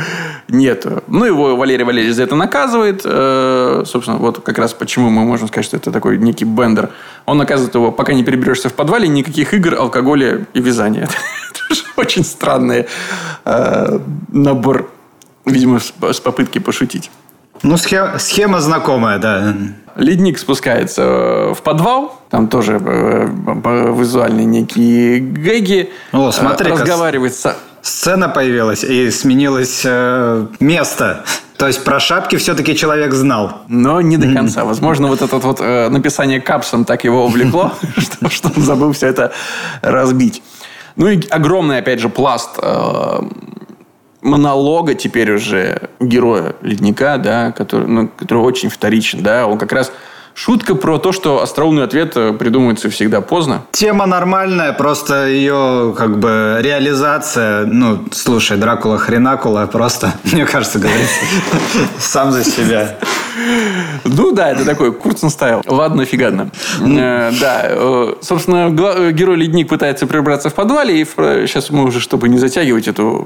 нет. Ну, его Валерий Валерьевич за это наказывает. Э, собственно, вот как раз почему мы можем сказать, что это такой некий бендер. Он наказывает его, пока не переберешься в подвале, никаких игр, алкоголя и вязания. <laughs> Это очень странный э, набор, видимо, с попытки пошутить. Ну, схема знакомая, да. Ледник спускается э, в подвал. Там тоже э, визуальные некие гэги. О, смотри, разговаривает с... Сцена появилась и сменилось э, место. То есть про шапки все-таки человек знал. Но не до конца. Возможно, вот это вот э, написание капсом так его увлекло, <laughs> что, он забыл все это разбить. Ну и огромный, опять же, пласт э, монолога теперь уже героя ледника, да, который, ну, который очень вторичен, да, он как раз Шутка про то, что остроумный ответ э, придумывается всегда поздно. Тема нормальная, просто ее как бы реализация, ну, слушай, Дракула хренакула просто, <laughs> мне кажется, говорит сам за себя. Ну да, это такой Курцен стайл. Ладно, фигадно. Э, да, э, собственно, герой Ледник пытается прибраться в подвале, и сейчас мы уже, чтобы не затягивать это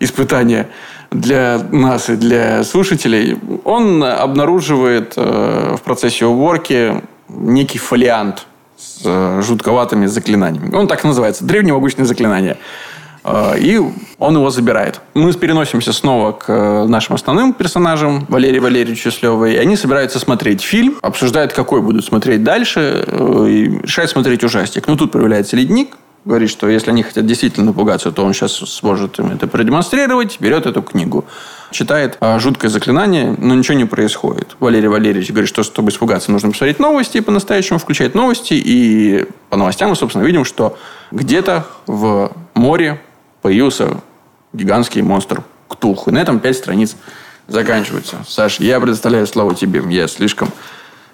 испытание, для нас и для слушателей, он обнаруживает э, в процессе уборки некий фолиант с э, жутковатыми заклинаниями. Он так называется. Древнемогущее заклинание. Э, и он его забирает. Мы переносимся снова к нашим основным персонажам, Валерию Валерьевичу Слевой. И они собираются смотреть фильм, обсуждают, какой будут смотреть дальше, и решают смотреть ужастик. Ну, тут появляется ледник, говорит, что если они хотят действительно напугаться, то он сейчас сможет им это продемонстрировать, берет эту книгу, читает а, жуткое заклинание, но ничего не происходит. Валерий Валерьевич говорит, что чтобы испугаться, нужно посмотреть новости, по-настоящему включать новости, и по новостям мы, собственно, видим, что где-то в море появился гигантский монстр Ктулху. И на этом пять страниц заканчиваются. Саша, я предоставляю слово тебе. Я слишком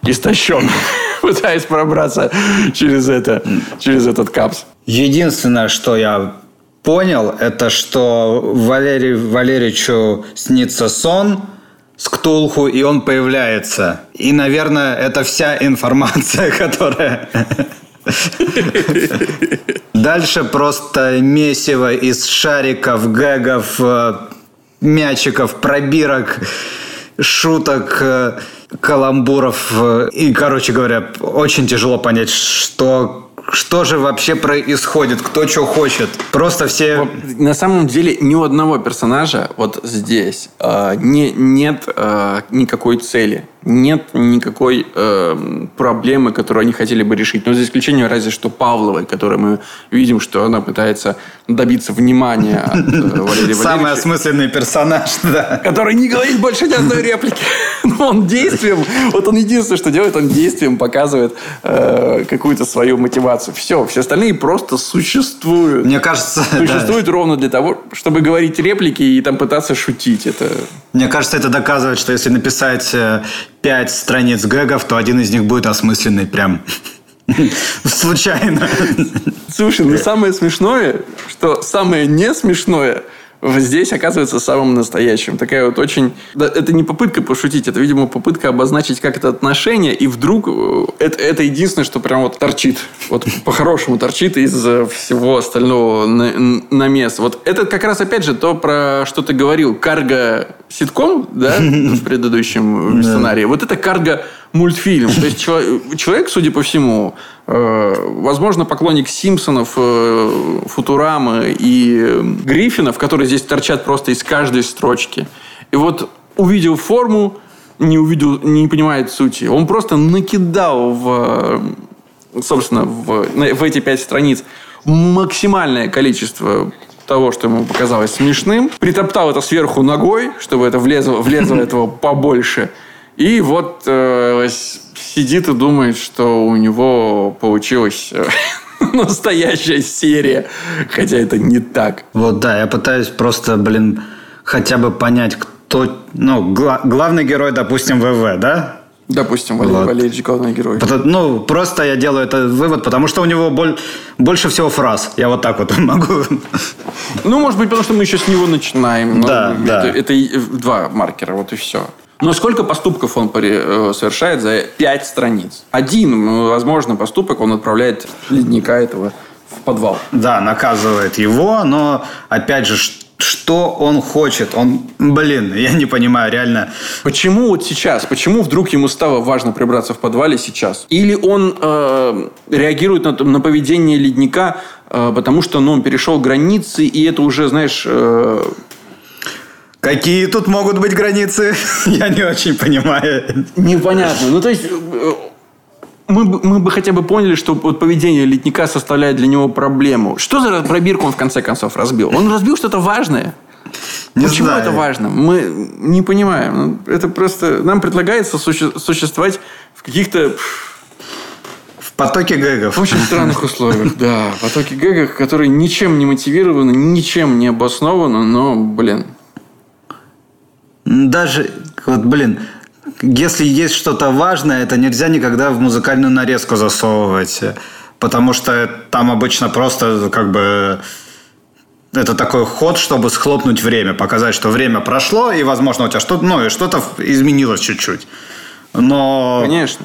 истощен, <laughs> пытаясь пробраться через, это, через этот капс. Единственное, что я понял, это что Валерию Валерьевичу снится сон с Ктулху, и он появляется. И, наверное, это вся информация, <laughs> которая... <laughs> Дальше просто месиво из шариков, гэгов, э, мячиков, пробирок, шуток, э, каламбуров. Э, и, короче говоря, очень тяжело понять, что что же вообще происходит, кто что хочет. Просто все... На самом деле ни у одного персонажа вот здесь э, не, нет э, никакой цели нет никакой э, проблемы, которую они хотели бы решить. Но за исключением разве что Павловой, которой мы видим, что она пытается добиться внимания от э, Валерия <laughs> Самый осмысленный персонаж, <laughs> да. Который не говорит больше ни одной реплики. <laughs> Но он действием, вот он единственное, что делает, он действием показывает э, какую-то свою мотивацию. Все, все остальные просто существуют. Мне кажется, Существуют да. ровно для того, чтобы говорить реплики и там пытаться шутить. Это... Мне кажется, это доказывает, что если написать э, пять страниц гэгов, то один из них будет осмысленный прям <laughs> случайно. Слушай, ну самое смешное, что самое не смешное – здесь оказывается самым настоящим. Такая вот очень... Это не попытка пошутить, это, видимо, попытка обозначить как это отношение, и вдруг э, это, это единственное, что прям вот торчит. Вот по-хорошему торчит из всего остального на, на место. Вот это как раз, опять же, то, про что ты говорил. Карго ситком, да, <laughs> в предыдущем сценарии. Вот это карго мультфильм. То есть человек, судя по всему, э, возможно, поклонник Симпсонов, э, Футурамы и Гриффинов, которые здесь торчат просто из каждой строчки. И вот увидел форму, не увидел, не понимает сути. Он просто накидал в, собственно, в, в эти пять страниц максимальное количество того, что ему показалось смешным, притоптал это сверху ногой, чтобы это влезло, влезло этого побольше – и вот э, сидит и думает, что у него получилась э, <laughs> настоящая серия. Хотя это не так. Вот да, я пытаюсь просто, блин, хотя бы понять, кто... Ну, гла- главный герой, допустим, ВВ, да? Допустим, Валерий вот. Валерьевич главный герой. Ну, просто я делаю этот вывод, потому что у него боль, больше всего фраз. Я вот так вот <laughs> могу. Ну, может быть, потому что мы еще с него начинаем. Да, да. Это, это два маркера, вот и все. Но сколько поступков он э, совершает за пять страниц? Один, возможно, поступок он отправляет ледника этого в подвал. Да, наказывает его, но, опять же, что он хочет. Он, блин, я не понимаю, реально. Почему вот сейчас? Почему вдруг ему стало важно прибраться в подвале сейчас? Или он э, реагирует на, на поведение ледника, э, потому что ну, он перешел границы, и это уже, знаешь, э, Какие тут могут быть границы? <laughs> Я не очень понимаю. Непонятно. Ну, то есть, э, мы, мы бы хотя бы поняли, что вот поведение летника составляет для него проблему. Что за пробирку он в конце концов разбил? Он разбил что-то важное. Не Почему знаю. это важно? Мы не понимаем. Ну, это просто... Нам предлагается суще... существовать в каких-то... В потоке гэгов. В очень странных условиях, да. В потоке гэгов, которые ничем не мотивированы, ничем не обоснованы, но, блин, даже, вот, блин, если есть что-то важное, это нельзя никогда в музыкальную нарезку засовывать. Потому что там обычно просто как бы это такой ход, чтобы схлопнуть время, показать, что время прошло, и, возможно, у тебя что-то, ну, и что-то изменилось чуть-чуть. Но Конечно.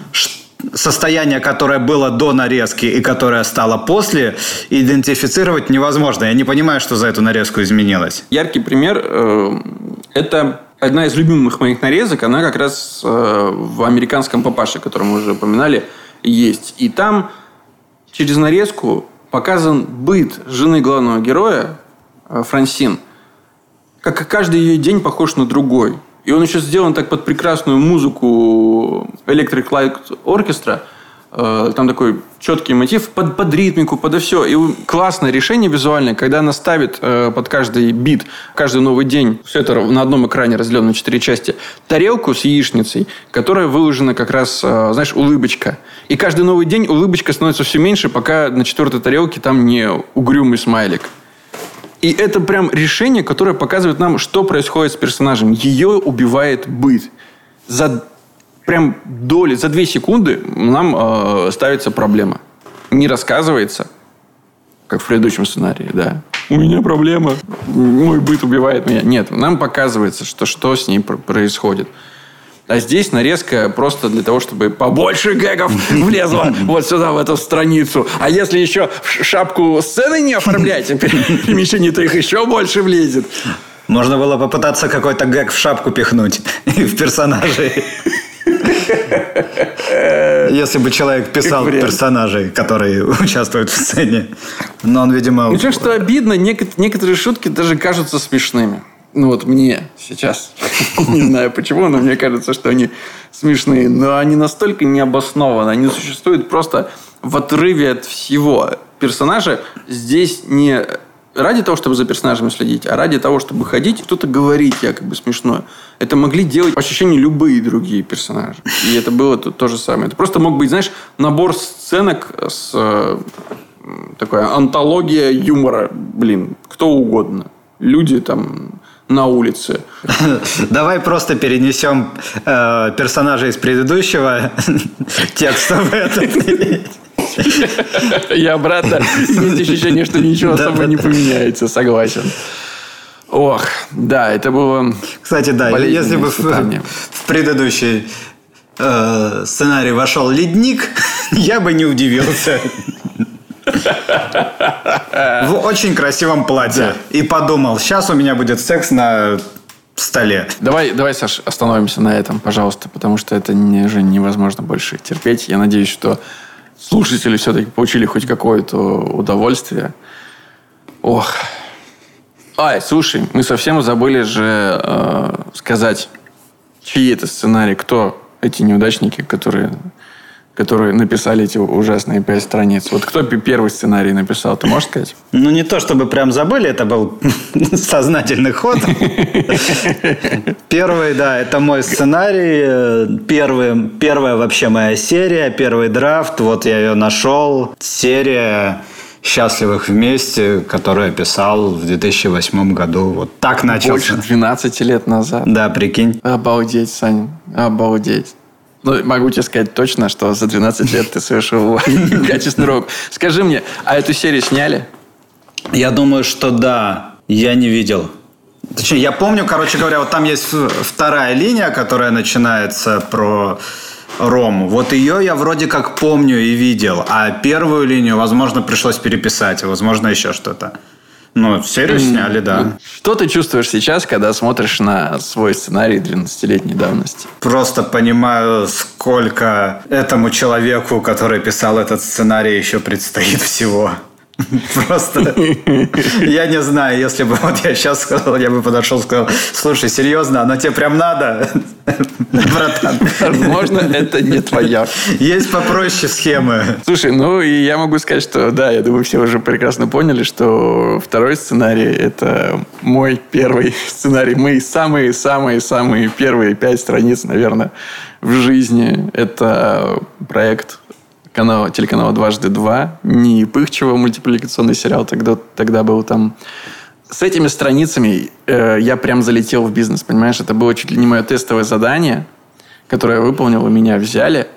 состояние, которое было до нарезки и которое стало после, идентифицировать невозможно. Я не понимаю, что за эту нарезку изменилось. Яркий пример э, – это одна из любимых моих нарезок, она как раз э, в американском папаше, который мы уже упоминали, есть. И там через нарезку показан быт жены главного героя, э, Франсин. Как каждый ее день похож на другой. И он еще сделан так под прекрасную музыку Electric Light Orchestra – там такой четкий мотив под, под ритмику, под все. И классное решение визуальное, когда она ставит э, под каждый бит, каждый новый день, все это на одном экране разделено на четыре части, тарелку с яичницей, которая выложена как раз, э, знаешь, улыбочка. И каждый новый день улыбочка становится все меньше, пока на четвертой тарелке там не угрюмый смайлик. И это прям решение, которое показывает нам, что происходит с персонажем. Ее убивает быт. За прям доли, за две секунды нам э, ставится проблема. Не рассказывается, как в предыдущем сценарии, да. У меня проблема, мой быт убивает меня. Нет, нам показывается, что, что с ней происходит. А здесь нарезка просто для того, чтобы побольше гэгов <laughs> влезло вот сюда, в эту страницу. А если еще шапку сцены не оформлять, <laughs> перемещение, то их еще больше влезет. Можно было попытаться какой-то гэг в шапку пихнуть <laughs> в персонажей. Если бы человек писал персонажей, которые <laughs> участвуют в сцене. Но он, видимо... Ничего, что обидно, некоторые шутки даже кажутся смешными. Ну вот мне сейчас. <laughs> Не знаю почему, но мне кажется, что они смешные. Но они настолько необоснованны. Они существуют просто в отрыве от всего. Персонажа здесь не ради того, чтобы за персонажем следить, а ради того, чтобы ходить, что-то говорить якобы смешное. Это могли делать по ощущению любые другие персонажи. И это было то, то же самое. Это просто мог быть, знаешь, набор сценок с э, такая антология юмора. Блин, кто угодно. Люди там на улице. <laughs> Давай просто перенесем э, персонажа из предыдущего <laughs> текста в этот. И обратно есть ощущение, что ничего особо не поменяется, согласен. Ох, да, это было... Кстати, да, если бы в, в предыдущий э, сценарий вошел ледник, <laughs> я бы не удивился. В очень красивом платье. И подумал, сейчас у меня будет секс на столе. Давай, давай, Саш, остановимся на этом, пожалуйста, потому что это не, уже невозможно больше терпеть. Я надеюсь, что слушатели все-таки получили хоть какое-то удовольствие. Ох. Ай, слушай, мы совсем забыли же э, сказать, чьи это сценарий, кто эти неудачники, которые которые написали эти ужасные пять страниц. Вот кто первый сценарий написал, ты можешь сказать? Ну, не то чтобы прям забыли, это был <laughs> сознательный ход. <laughs> Первый, да, это мой сценарий. Первый, первая вообще моя серия, первый драфт. Вот я ее нашел. Серия «Счастливых вместе», которую я писал в 2008 году. Вот так начался. Больше 12 лет назад. Да, прикинь. Обалдеть, Саня, обалдеть. Ну, могу тебе сказать точно, что за 12 лет ты совершил <laughs> качественный урок. Скажи мне, а эту серию сняли? Я думаю, что да. Я не видел. Точнее, я помню, короче говоря, вот там есть вторая линия, которая начинается про Рому. Вот ее я вроде как помню и видел. А первую линию, возможно, пришлось переписать. Возможно, еще что-то. Ну, серию сняли, да. Что ты чувствуешь сейчас, когда смотришь на свой сценарий 12-летней давности? Просто понимаю, сколько этому человеку, который писал этот сценарий, еще предстоит всего. <laughs> Просто я не знаю, если бы вот я сейчас сказал, я бы подошел и сказал, слушай, серьезно, оно тебе прям надо, <laughs> братан. Возможно, это не твоя. Есть попроще схемы. Слушай, ну и я могу сказать, что да, я думаю, все уже прекрасно поняли, что второй сценарий – это мой первый сценарий. Мы самые-самые-самые первые пять страниц, наверное, в жизни. Это проект канала, телеканала «Дважды два». Не Пыхчева мультипликационный сериал тогда, тогда был там. С этими страницами э, я прям залетел в бизнес, понимаешь? Это было чуть ли не мое тестовое задание, которое я выполнил, меня взяли.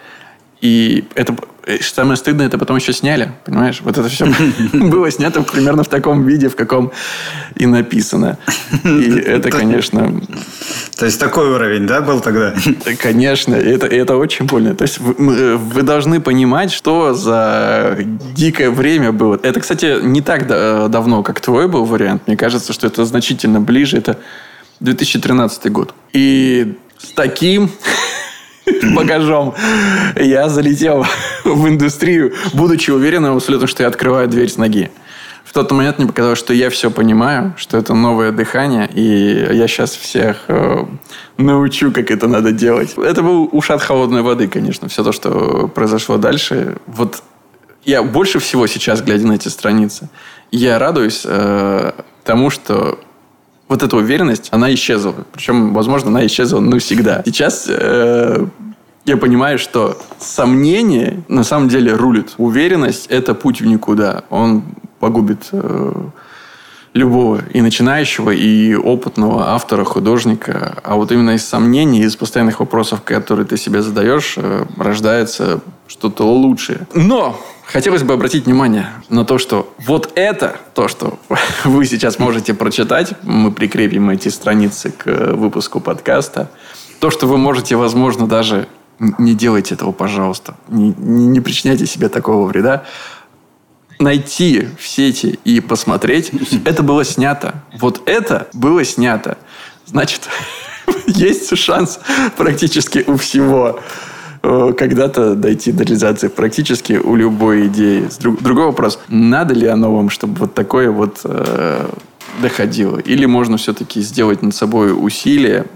И это Э, самое стыдное, это потом еще сняли, понимаешь? Вот это все <laughs> было снято примерно в таком виде, в каком и написано. И это, конечно... То есть такой уровень, да, был тогда? Конечно, это, это очень больно. То есть вы, вы должны понимать, что за дикое время было. Это, кстати, не так давно, как твой был вариант. Мне кажется, что это значительно ближе. Это 2013 год. И с таким <laughs> багажом, я залетел <laughs> в индустрию, будучи уверенным абсолютно, что я открываю дверь с ноги. В тот момент мне показалось, что я все понимаю, что это новое дыхание, и я сейчас всех э, научу, как это надо делать. Это был ушат холодной воды, конечно, все то, что произошло дальше. Вот я больше всего сейчас, глядя на эти страницы, я радуюсь э, тому, что вот эта уверенность, она исчезла. Причем, возможно, она исчезла навсегда. Сейчас э, я понимаю, что сомнение на самом деле рулит. Уверенность – это путь в никуда. Он погубит э, любого и начинающего, и опытного автора, художника. А вот именно из сомнений, из постоянных вопросов, которые ты себе задаешь, э, рождается что-то лучшее. Но хотелось бы обратить внимание на то, что вот это, то, что <laughs> вы сейчас можете прочитать, мы прикрепим эти страницы к выпуску подкаста, то, что вы можете, возможно, даже не делайте этого, пожалуйста. Не, не, не причиняйте себе такого вреда. Найти в сети и посмотреть, это было снято. Вот это было снято. Значит, <laughs> есть шанс практически у всего э, когда-то дойти до реализации практически у любой идеи. Другой вопрос, надо ли оно вам, чтобы вот такое вот э, доходило? Или можно все-таки сделать над собой усилие,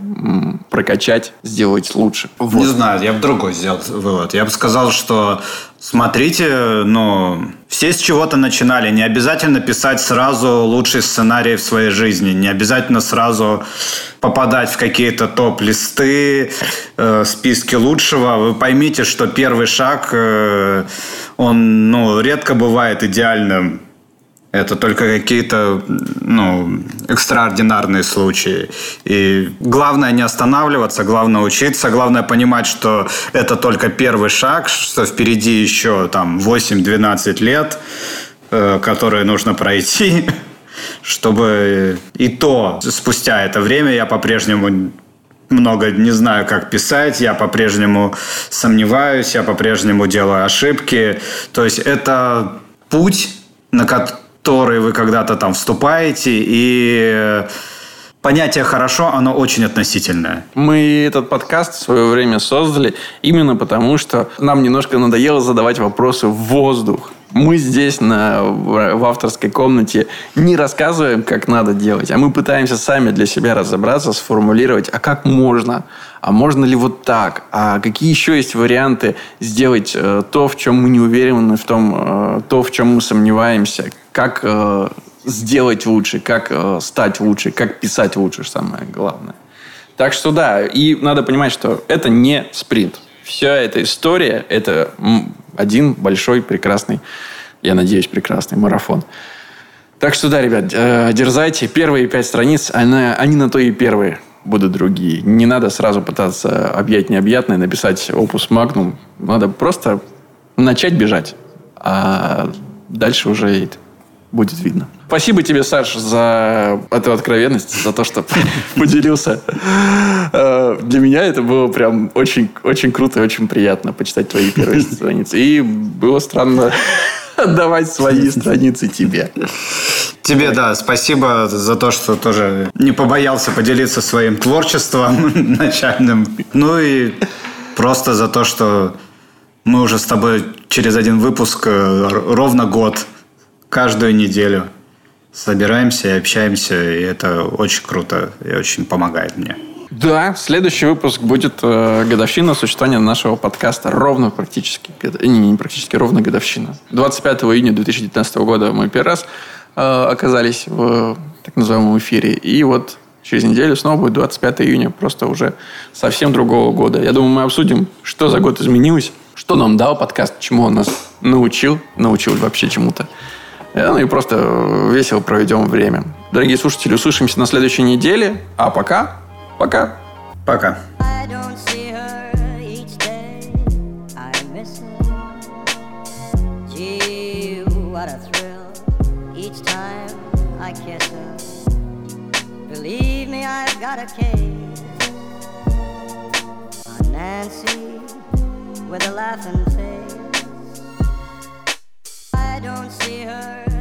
прокачать, сделать лучше? Вот. Не знаю, я бы другой сделал вывод. Я бы сказал, что Смотрите, ну, все с чего-то начинали. Не обязательно писать сразу лучший сценарий в своей жизни. Не обязательно сразу попадать в какие-то топ-листы, э, списки лучшего. Вы поймите, что первый шаг, э, он ну, редко бывает идеальным. Это только какие-то ну, экстраординарные случаи. И главное не останавливаться, главное учиться, главное понимать, что это только первый шаг, что впереди еще там 8-12 лет, э, которые нужно пройти, <laughs> чтобы и то спустя это время я по-прежнему много не знаю, как писать, я по-прежнему сомневаюсь, я по-прежнему делаю ошибки. То есть это путь, на который который вы когда-то там вступаете, и понятие «хорошо», оно очень относительное. Мы этот подкаст в свое время создали именно потому, что нам немножко надоело задавать вопросы в воздух. Мы здесь на, в авторской комнате не рассказываем, как надо делать, а мы пытаемся сами для себя разобраться, сформулировать, а как можно, а можно ли вот так, а какие еще есть варианты сделать э, то, в чем мы не уверены, в том, э, то, в чем мы сомневаемся, как э, сделать лучше, как э, стать лучше, как писать лучше, самое главное. Так что да, и надо понимать, что это не спринт. Вся эта история – это один большой, прекрасный, я надеюсь, прекрасный марафон. Так что да, ребят, э, дерзайте. Первые пять страниц, они, они на то и первые будут другие. Не надо сразу пытаться объять необъятное, написать опус магнум. Надо просто начать бежать. А дальше уже будет видно. Спасибо тебе, Саш, за эту откровенность, за то, что <laughs> поделился. Э, для меня это было прям очень, очень круто и очень приятно почитать твои первые <laughs> страницы. И было странно <laughs> отдавать свои страницы тебе. Тебе, да, спасибо за то, что тоже не побоялся поделиться своим творчеством начальным. Ну и просто за то, что мы уже с тобой через один выпуск э, ровно год каждую неделю собираемся и общаемся, и это очень круто и очень помогает мне. Да, следующий выпуск будет э, годовщина существования нашего подкаста. Ровно практически. Не, не практически, ровно годовщина. 25 июня 2019 года мы первый раз э, оказались в так называемом эфире. И вот через неделю снова будет 25 июня, просто уже совсем другого года. Я думаю, мы обсудим, что за год изменилось, что нам дал подкаст, чему он нас научил, научил вообще чему-то. Э, ну и просто весело проведем время. Дорогие слушатели, услышимся на следующей неделе. А пока, пока. Пока. got a case on Nancy with a laughing fire